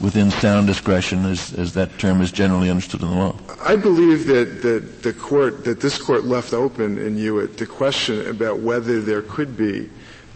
within sound discretion as, as that term is generally understood in the law?
I believe that, that the court, that this court left open in Hewitt the question about whether there could be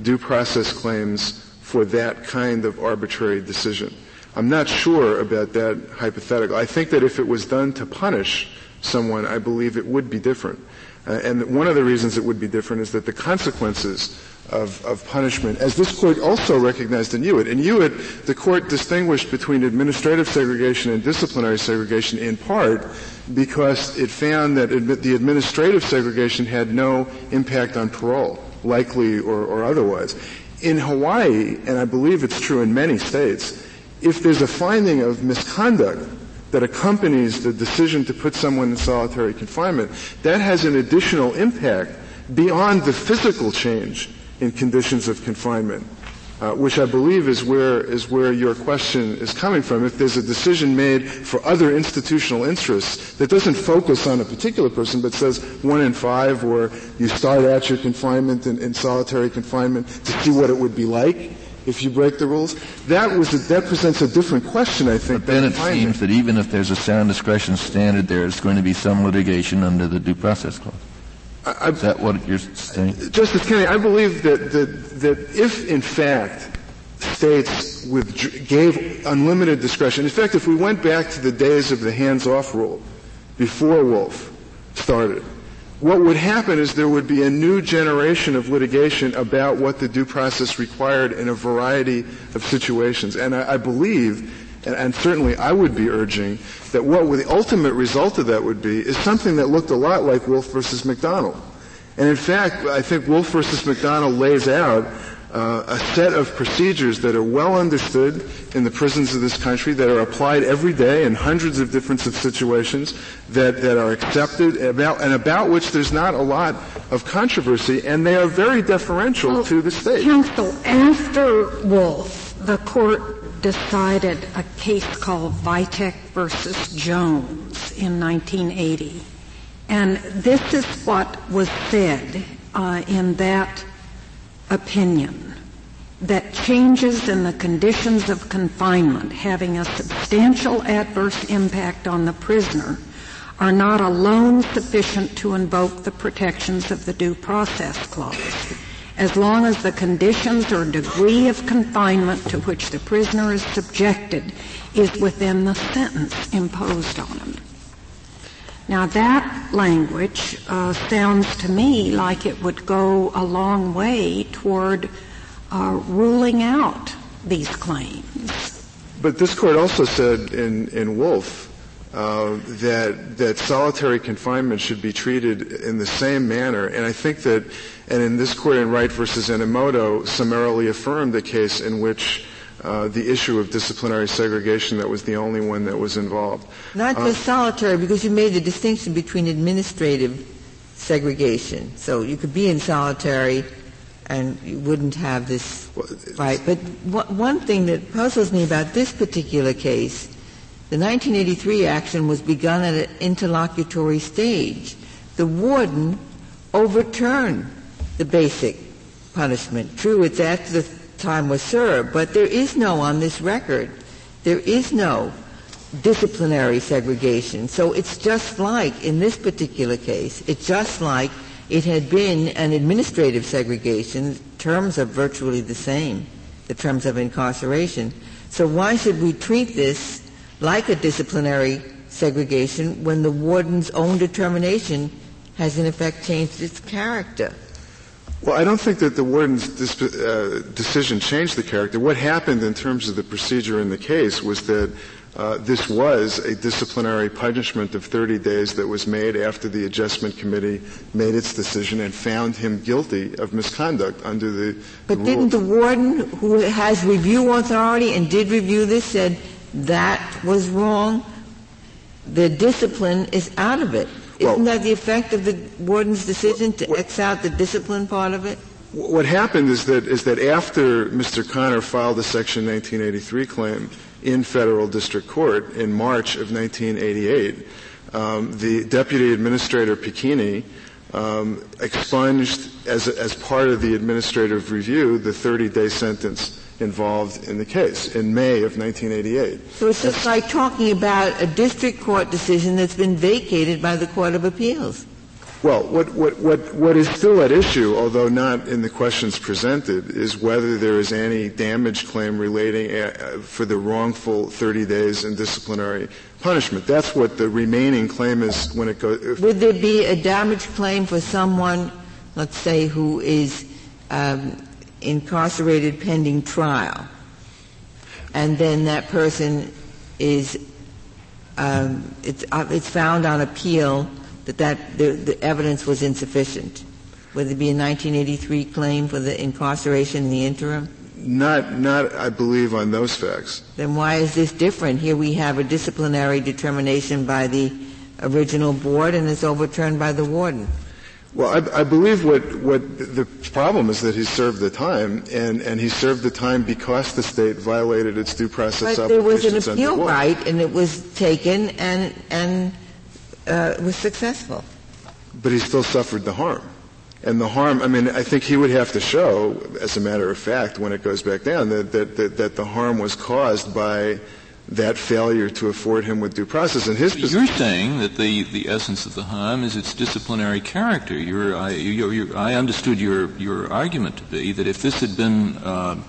due process claims for that kind of arbitrary decision. I'm not sure about that hypothetical. I think that if it was done to punish someone, I believe it would be different. Uh, and one of the reasons it would be different is that the consequences of, of punishment, as this court also recognized in Hewitt. In Hewitt, the court distinguished between administrative segregation and disciplinary segregation in part because it found that admi- the administrative segregation had no impact on parole, likely or, or otherwise. In Hawaii, and I believe it's true in many states, if there's a finding of misconduct that accompanies the decision to put someone in solitary confinement, that has an additional impact beyond the physical change in conditions of confinement uh, which I believe is where is where your question is coming from. If there's a decision made for other institutional interests that doesn't focus on a particular person, but says one in five, or you start out your confinement in, in solitary confinement to see what it would be like if you break the rules. That was a, that presents a different question, I think.
But then it seems that even if there's a sound discretion standard, there's going to be some litigation under the due process clause. I, Is that what you're saying?
Justice Kennedy, I believe that, that, that if, in fact, states gave unlimited discretion, in fact, if we went back to the days of the hands-off rule, before Wolff started, what would happen is there would be a new generation of litigation about what the due process required in a variety of situations. And I, I believe, and, certainly I would be urging, that what the ultimate result of that would be is something that looked a lot like Wolff versus McDonnell. And in fact, I think Wolff versus McDonnell lays out uh, a set of procedures that are well understood in the prisons of this country, that are applied every day in hundreds of different situations, that, that are accepted, about, and about which there's not a lot of controversy, and they are very deferential
well,
to the state.
Counsel, after Wolff, the court decided a case called Vitek versus Jones in 1980. And this is what was said uh, in that opinion that changes in the conditions of confinement having a substantial adverse impact on the prisoner are not alone sufficient to invoke the protections of the due process clause as long as the conditions or degree of confinement to which the prisoner is subjected is within the sentence imposed on him. Now that language uh, sounds to me like it would go a long way toward uh, ruling out these claims.
But this court also said in, in Wolff uh, that that solitary confinement should be treated in the same manner, and I think that, and in this court in Wright versus Enomoto, summarily affirmed the case in which uh, the issue of disciplinary segregation that was the only one that was involved.
Not just uh, solitary, because you made the distinction between administrative segregation. So you could be in solitary and you wouldn't have this right. But one thing that puzzles me about this particular case, the 1983 action was begun at an interlocutory stage. The warden overturned the basic punishment. True, it's after the time was served, but there is no on this record. There is no disciplinary segregation. So it's just like, in this particular case, it's just like it had been an administrative segregation. Terms are virtually the same, the terms of incarceration. So why should we treat this like a disciplinary segregation when the warden's own determination has in effect changed its character?
Well, I don't think that the warden's dis- uh, decision changed the character. What happened in terms of the procedure in the case was that uh, this was a disciplinary punishment of 30 days that was made after the adjustment committee made its decision and found him guilty of misconduct under the.
But rules. didn't the warden, who has review authority and did review this, said that was wrong? The discipline is out of it. Isn't well, that the effect of the warden's decision to what, X out the discipline part of it?
What happened is that is that after Mr. Conner filed a Section 1983 claim in federal district court in March of 1988, um, the deputy administrator Picchini um, expunged as, as part of the administrative review the 30-day sentence involved in the case in May of 1988.
So it's just like talking about a district court decision that's been vacated by the Court of Appeals.
Well, what, what, what, what is still at issue, although not in the questions presented, is whether there is any damage claim relating uh, for the wrongful 30 days in disciplinary punishment. That's what the remaining claim is when it goes.
Would there be a damage claim for someone, let's say, who is um, incarcerated pending trial, and then that person is um, it's, uh, it's found on appeal that, that the, the, evidence was insufficient. Would it be a 1983 claim for the incarceration in the interim?
Not, not, I believe, on those facts.
Then why is this different? Here we have a disciplinary determination by the original board and it's overturned by the warden.
Well, I, I, believe what, what the problem is that he served the time, and, and he served the time because the state violated its due process
but there was an appeal right, and it was taken, and and uh, was successful.
But he still suffered the harm. And the harm, I mean, I think he would have to show, as a matter of fact, when it goes back down, that, that, that, that the harm was caused by that failure to afford him with due process. And his
you're saying that the, the essence of the harm is its disciplinary character. You're, I, you're, you're, I understood your your argument to be that if this had been uh,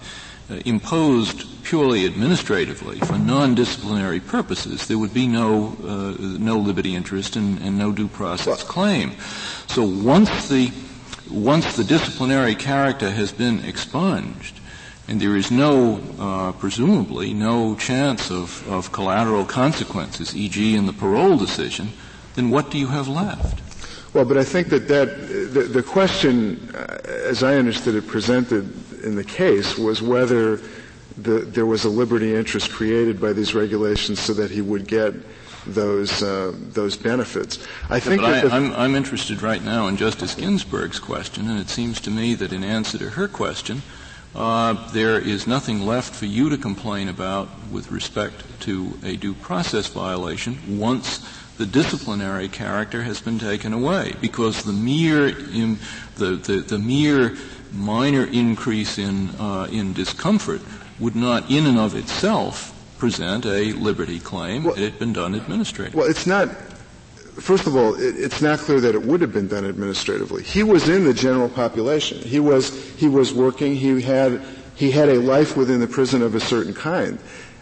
imposed purely administratively for non-disciplinary purposes, there would be no uh, no liberty interest and, and no due process well, claim. So once the once the disciplinary character has been expunged, and there is no, uh, presumably, no chance of, of collateral consequences, e.g., in the parole decision, then what do you have left?
Well, but I think that that the, the question, uh, as I understood it presented in the case, was whether the, there was a liberty interest created by these regulations so that he would get those uh, those benefits. I think
yeah,
but
I, am I'm, I'm interested right now in Justice Ginsburg's question, and it seems to me that in answer to her question, uh, there is nothing left for you to complain about with respect to a due process violation once the disciplinary character has been taken away, because the mere in, the, the, the, mere minor increase in uh, in discomfort would not, in and of itself, present a liberty claim. Well, it had been done administratively.
Well, it's not first of all, it, it's not clear that it would have been done administratively. He was in the general population. He was, he was working. He had, he had a life within the prison of a certain kind.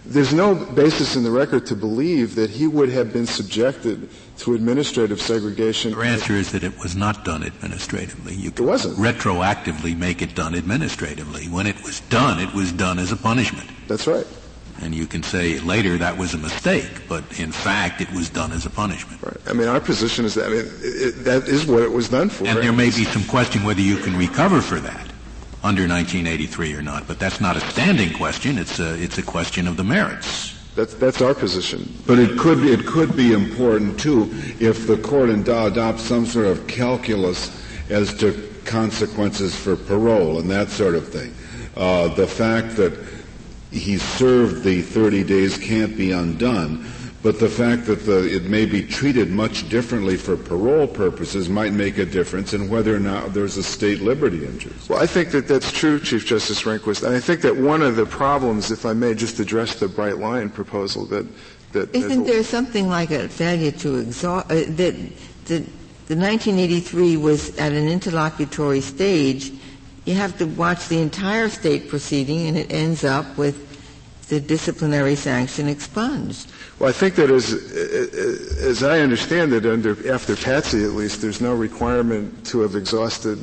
There's no basis in the record to believe that he would have been subjected to administrative segregation.
Your answer is that it was not done administratively. You
it wasn't.
retroactively make it done administratively. When it was done, it was done as a punishment.
That's right.
And you can say later that was a mistake, but in fact it was done as a punishment.
Right. I mean, our position is that I mean, it, that is what it was done for.
And there may be some question whether you can recover for that under 1983 or not, but that's not a standing question. It's a, it's a question of the merits.
That's, that's our position.
But it could, it could be important too if the court and adopts some sort of calculus as to consequences for parole and that sort of thing. Uh, the fact that he served the 30 days can't be undone. But the fact that the, it may be treated much differently for parole purposes might make a difference in whether or not there's a state liberty interest.
Well, I think that that's true, Chief Justice Rehnquist. And I think that one of the problems, if I may just address the bright line proposal, that. that
Isn't there something like a failure to exhaust, uh, that, that the 1983 was at an interlocutory stage you have to watch the entire state proceeding and it ends up with the disciplinary sanction expunged.
Well, I think that as, as I understand it, under, after Patsy at least, there's no requirement to have exhausted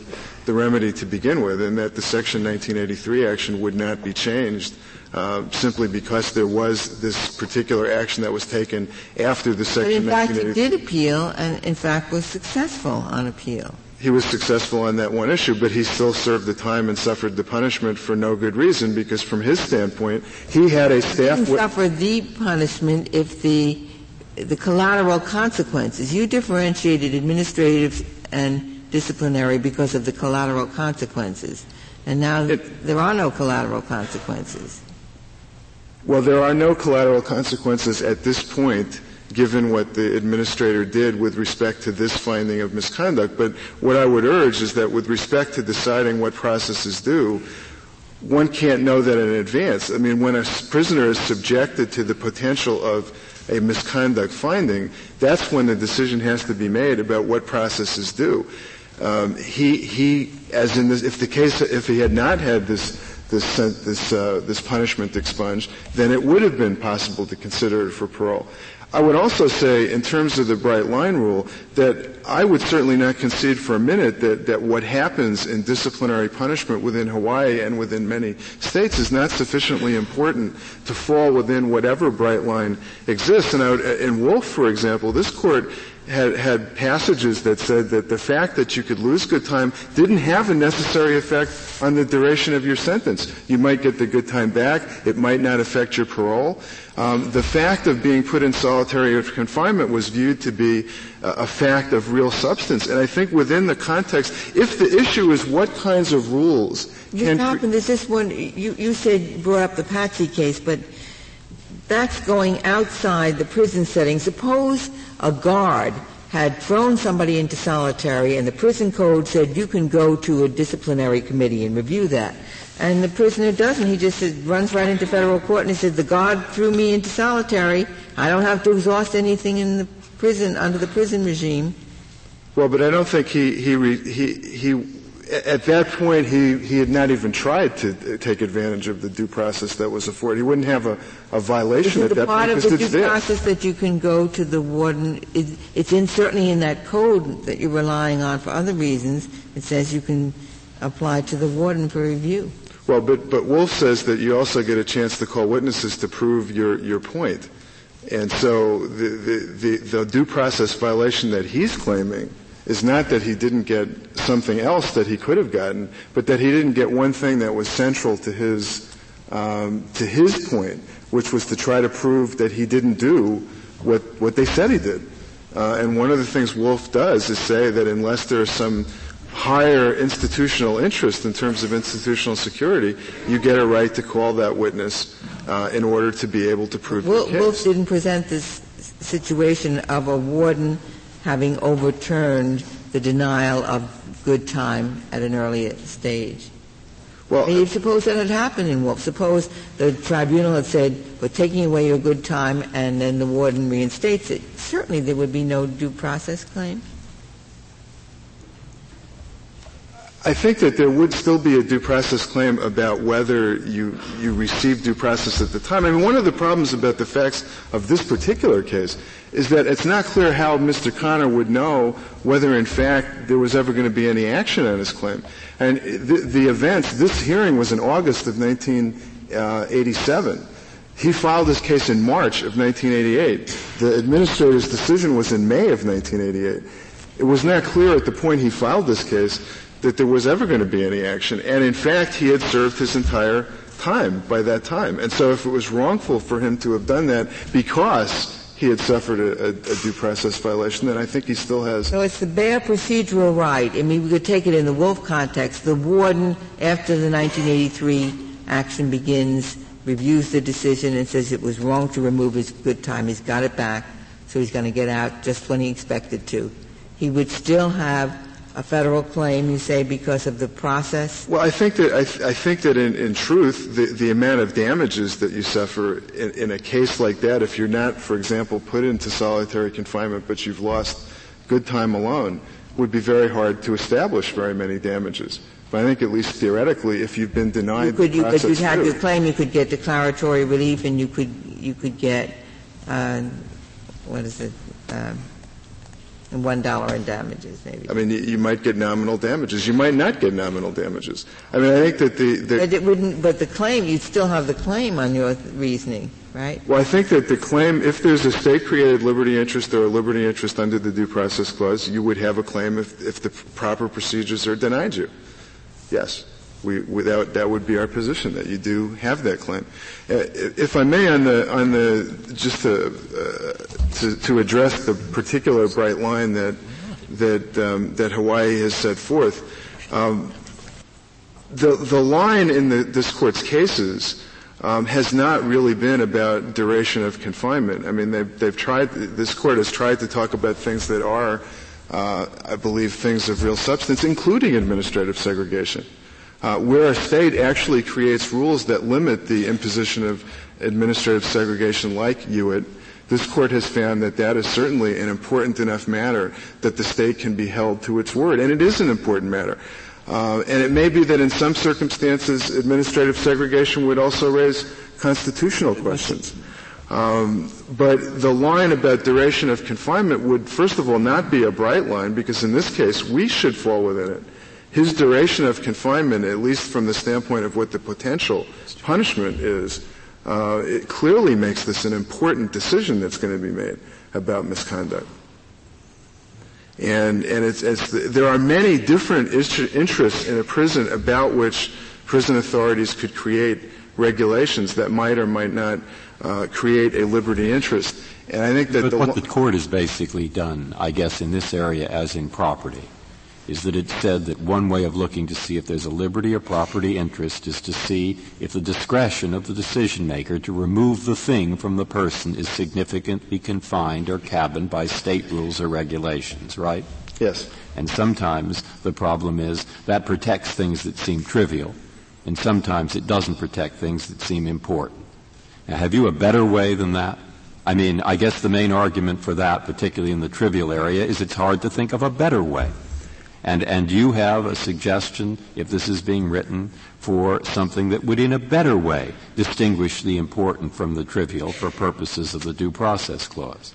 the remedy to begin with, and that the Section 1983 action would not be changed uh, simply because there was this particular action that was taken after the Section
but in fact, he did appeal, and in fact was successful on appeal
he was successful on that one issue, but he still served the time and suffered the punishment for no good reason because from his standpoint, he had a staff.
He suffer the punishment if the the collateral consequences. You differentiated administrative and disciplinary because of the collateral consequences, and now it, there are no collateral consequences.
Well, there are no collateral consequences at this point given what the administrator did with respect to this finding of misconduct. But what I would urge is that with respect to deciding what processes do, one can't know that in advance. I mean, when a prisoner is subjected to the potential of a misconduct finding, that's when the decision has to be made about what processes do. Um, he, he, as in this, if the case, if he had not had this this this uh, this punishment expunged, then it would have been possible to consider it for parole. I would also say, in terms of the bright line rule, that I would certainly not concede for a minute that, that what happens in disciplinary punishment within Hawaii and within many states is not sufficiently important to fall within whatever bright line exists. And would, in Wolff, for example, this court had, had passages that said that the fact that you could lose good time didn't have a necessary effect on the duration of your sentence. You might get the good time back. It might not affect your parole. Um, the fact of being put in solitary confinement was viewed to be a, a fact of real substance. And I think within the context, if the issue is what kinds of rules
Mr.
can
Halpin, there's this one, you, you said, brought up the Patsy case, but that's going outside the prison setting. Suppose a guard had thrown somebody into solitary and the prison code said you can go to a disciplinary committee and review that. And the prisoner doesn't. He just runs right into federal court and he says, the guard threw me into solitary. I don't have to exhaust anything in the prison, under the prison regime.
Well, but I don't think he, he, he, he at that point, he, he had not even tried to take advantage of the due process that was afforded. He wouldn't have a, a violation
Is
at
it
that
part
point
of the due
it's
process that you can go to the warden? It, it's in, certainly in that code that you're relying on for other reasons. It says you can apply to the warden for review.
Well, but, but Wolff says that you also get a chance to call witnesses to prove your, your point. And so the, the, the, the due process violation that he's claiming is not that he didn't get something else that he could have gotten, but that he didn't get one thing that was central to his um, to his point, which was to try to prove that he didn't do what what they said he did. Uh, and one of the things Wolff does is say that unless there is some higher institutional interest in terms of institutional security, you get a right to call that witness uh, in order to be able to prove Wolff.
Wolff didn't present this situation of a warden having overturned the denial of good time at an earlier stage.
Well,
I mean, suppose that had happened in Wolff. Suppose the tribunal had said, we're taking away your good time, and then the warden reinstates it. Certainly there would be no due process claim.
I think that there would still be a due process claim about whether you, you received due process at the time. I mean, one of the problems about the facts of this particular case is that it's not clear how Mr. Conner would know whether, in fact, there was ever going to be any action on his claim. And the, the events, this hearing was in August of 1987. Uh, he filed his case in March of 1988. The administrator's decision was in May of 1988. It was not clear at the point he filed this case that there was ever going to be any action. And in fact, he had served his entire time by that time. And so if it was wrongful for him to have done that because he had suffered a, a, a due process violation, then I think he still has.
So it's the bare procedural right. I mean, we could take it in the Wolff context. The warden, after the 1983 action begins, reviews the decision and says it was wrong to remove his good time. He's got it back, so he's going to get out just when he expected to. He would still have a federal claim, you say, because of the process?
Well, I think that I, th- I think that in, in truth, the, the amount of damages that you suffer in, in a case like that, if you're not, for example, put into solitary confinement, but you've lost good time alone, would be very hard to establish very many damages. But I think at least theoretically, if you've been denied
you could,
the
you,
process
but you'd have your claim. You could get declaratory relief, and you could you could get uh, what is it? Um, one dollar in damages, maybe.
I mean, you, you might get nominal damages. You might not get nominal damages. I mean, I think that the, the
But it wouldn't. But the claim, you'd still have the claim on your reasoning, right?
Well, I think that the claim, if there's a state-created liberty interest or a liberty interest under the Due Process Clause, you would have a claim if, if the proper procedures are denied you. Yes. We, without, that would be our position, that you do have that claim. Uh, if I may, on the, on the, just to, uh, to, to address the particular bright line that, that, um, that Hawaii has set forth, um, the, the line in the, this court's cases um, has not really been about duration of confinement. I mean, they've, they've tried, this court has tried to talk about things that are, uh, I believe, things of real substance, including administrative segregation. Uh, where a state actually creates rules that limit the imposition of administrative segregation like Hewitt, this court has found that that is certainly an important enough matter that the state can be held to its word. And it is an important matter. Uh, and it may be that in some circumstances administrative segregation would also raise constitutional questions. Um, but the line about duration of confinement would, first of all, not be a bright line because in this case we should fall within it. His duration of confinement, at least from the standpoint of what the potential punishment is, uh, it clearly makes this an important decision that's going to be made about misconduct. And, and it's, it's, there are many different interests in a prison about which prison authorities could create regulations that might or might not uh, create a liberty interest. And I think that
but
the
what the court has basically done, I guess, in this area as in property, is that it said that one way of looking to see if there's a liberty or property interest is to see if the discretion of the decision maker to remove the thing from the person is significantly confined or cabined by state rules or regulations, right?
Yes.
And sometimes the problem is that protects things that seem trivial, and sometimes it doesn't protect things that seem important. Now, have you a better way than that? I mean, I guess the main argument for that, particularly in the trivial area, is it's hard to think of a better way. And, and you have a suggestion, if this is being written, for something that would in a better way distinguish the important from the trivial for purposes of the due process clause?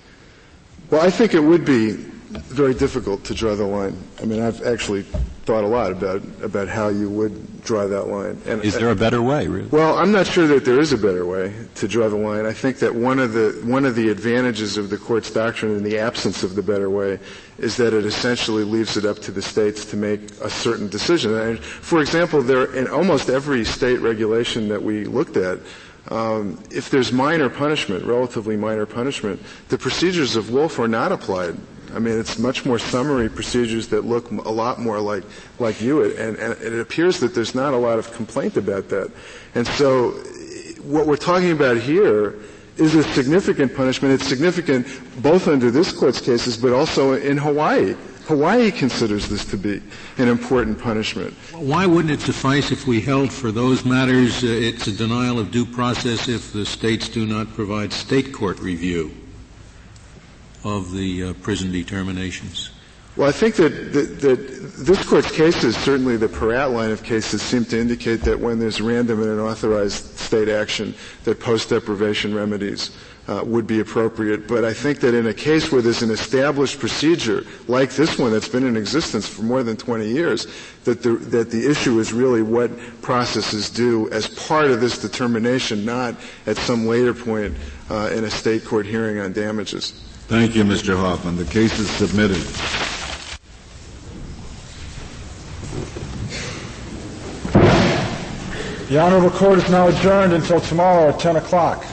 Well, I think it would be very difficult to draw the line. I mean, I've actually thought a lot about about how you would draw that line.
And is there a better way, really?
Well, I'm not sure that there is a better way to draw the line. I think that one of the one of the advantages of the court's doctrine in the absence of the better way is that it essentially leaves it up to the states to make a certain decision. And for example, there in almost every state regulation that we looked at. Um, if there's minor punishment, relatively minor punishment, the procedures of Wolff are not applied I mean, it's much more summary procedures that look a lot more like like Hewitt, and, and it appears that there's not a lot of complaint about that. And so, what we're talking about here is a significant punishment. It's significant both under this court's cases, but also in Hawaii. Hawaii considers this to be an important punishment.
Why wouldn't it suffice if we held for those matters uh, it's a denial of due process if the states do not provide state court review? Of the uh, prison determinations?
Well, I think that, that, that, this court's cases, certainly the Parratt line of cases, seem to indicate that when there's random and unauthorized state action, that post-deprivation remedies uh, would be appropriate. But I think that in a case where there's an established procedure like this one that's been in existence for more than 20 years, that the, that the issue is really what processes do as part of this determination, not at some later point uh, in a state court hearing on damages.
Thank you, Mr. Hoffman. The case is submitted.
The Honorable Court is now adjourned until tomorrow at 10 o'clock.